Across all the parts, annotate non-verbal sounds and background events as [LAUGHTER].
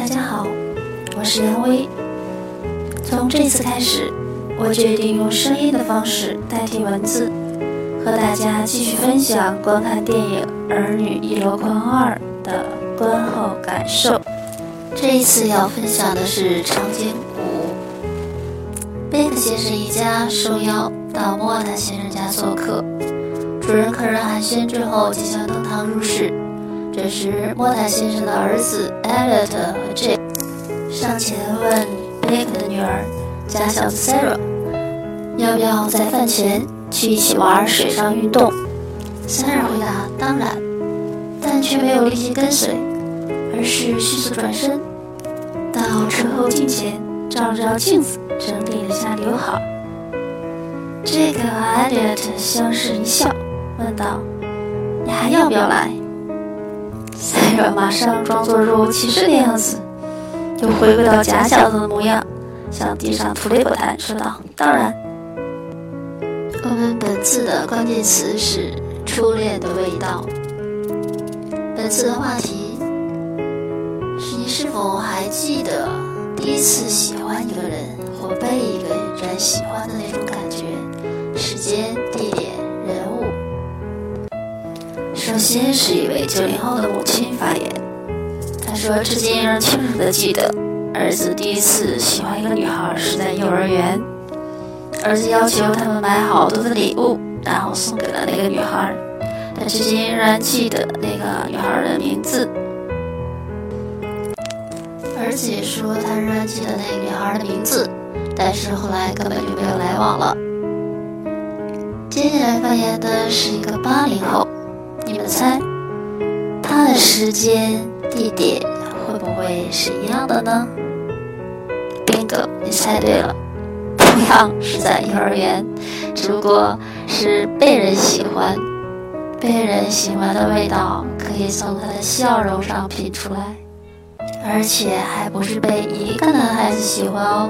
大家好，我是杨威。从这次开始，我决定用声音的方式代替文字，和大家继续分享观看电影《儿女一箩筐二》的观后感受。这一次要分享的是长颈谷。贝克先生一家受邀到莫塔先生家做客，主人客人寒暄之后，即将登堂入室。这时，莫塔先生的儿子艾略特和 J 上前问贝克的女儿家小子 Sarah 要不要在饭前去一起玩水上运动。Sarah 回答当然，但却没有立即跟随，而是迅速转身到车后镜前照了照镜子，整理了下刘海。这个艾略特相视一笑，问道：“你还要不要来？”塞尔马上装作若无其事的样子，又回归到假小子的模样，向地上吐了一口痰，说道：“当然。”我们本次的关键词是初恋的味道。本次的话题是你是否还记得第一次喜欢一个人或被一个人喜欢的那种感觉？时间、先是一位九零后的母亲发言，她说：“至今仍清楚地记得，儿子第一次喜欢一个女孩是在幼儿园，儿子要求他们买好多的礼物，然后送给了那个女孩。他至今仍然记得那个女孩的名字。儿子也说他仍然记得那个女孩的名字，但是后来根本就没有来往了。”接下来发言的是一个八零后。猜，他的时间、地点会不会是一样的呢冰狗你猜对了，同样是在幼儿园，只不过是被人喜欢，被人喜欢的味道可以从他的笑容上品出来，而且还不是被一个男孩子喜欢哦。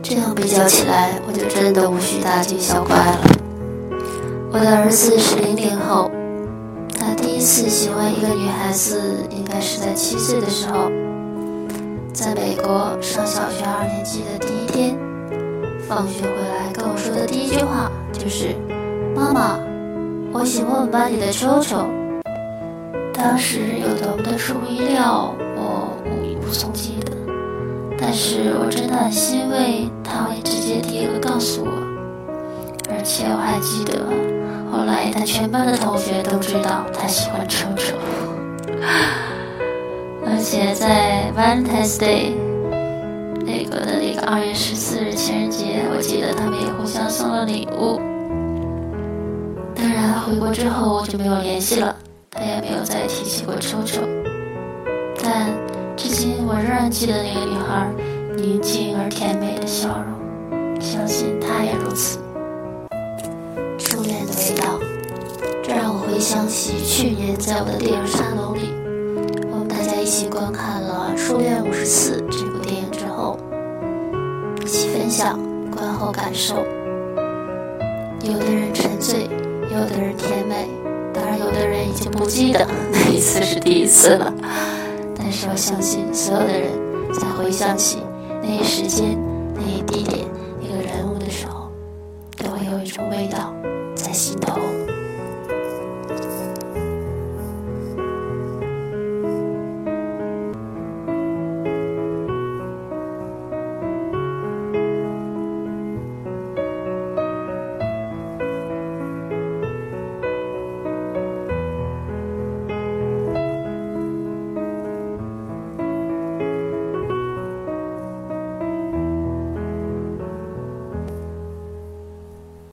这样比较起来，我就真的无需大惊小怪了。我的儿子是零零后，第一次喜欢一个女孩子应该是在七岁的时候，在美国上小学二年级的第一天，放学回来跟我说的第一句话就是：“妈妈，我喜欢我们班里的秋秋。”当时有多么的出乎意料，我无无从记得，但是我真的很欣慰他会直接第一个告诉我，而且我还记得。后来，他全班的同学都知道他喜欢臭臭，而且在 Valentine's Day 那个的那个二月十四日情人节，我记得他们也互相送了礼物。当然，回国之后我就没有联系了，他也没有再提起过臭臭。但至今我仍然记得那个女孩宁静而甜美的笑容，相信他也如此。我回想起去年在我的电影沙龙里，我们大家一起观看了《初恋五十四》这部电影之后，一起分享观后感受。有的人沉醉，有的人甜美，当然有的人已经不记得 [LAUGHS] 那一次是第一次了。但是我相信，所有的人在回想起那一时间、那一地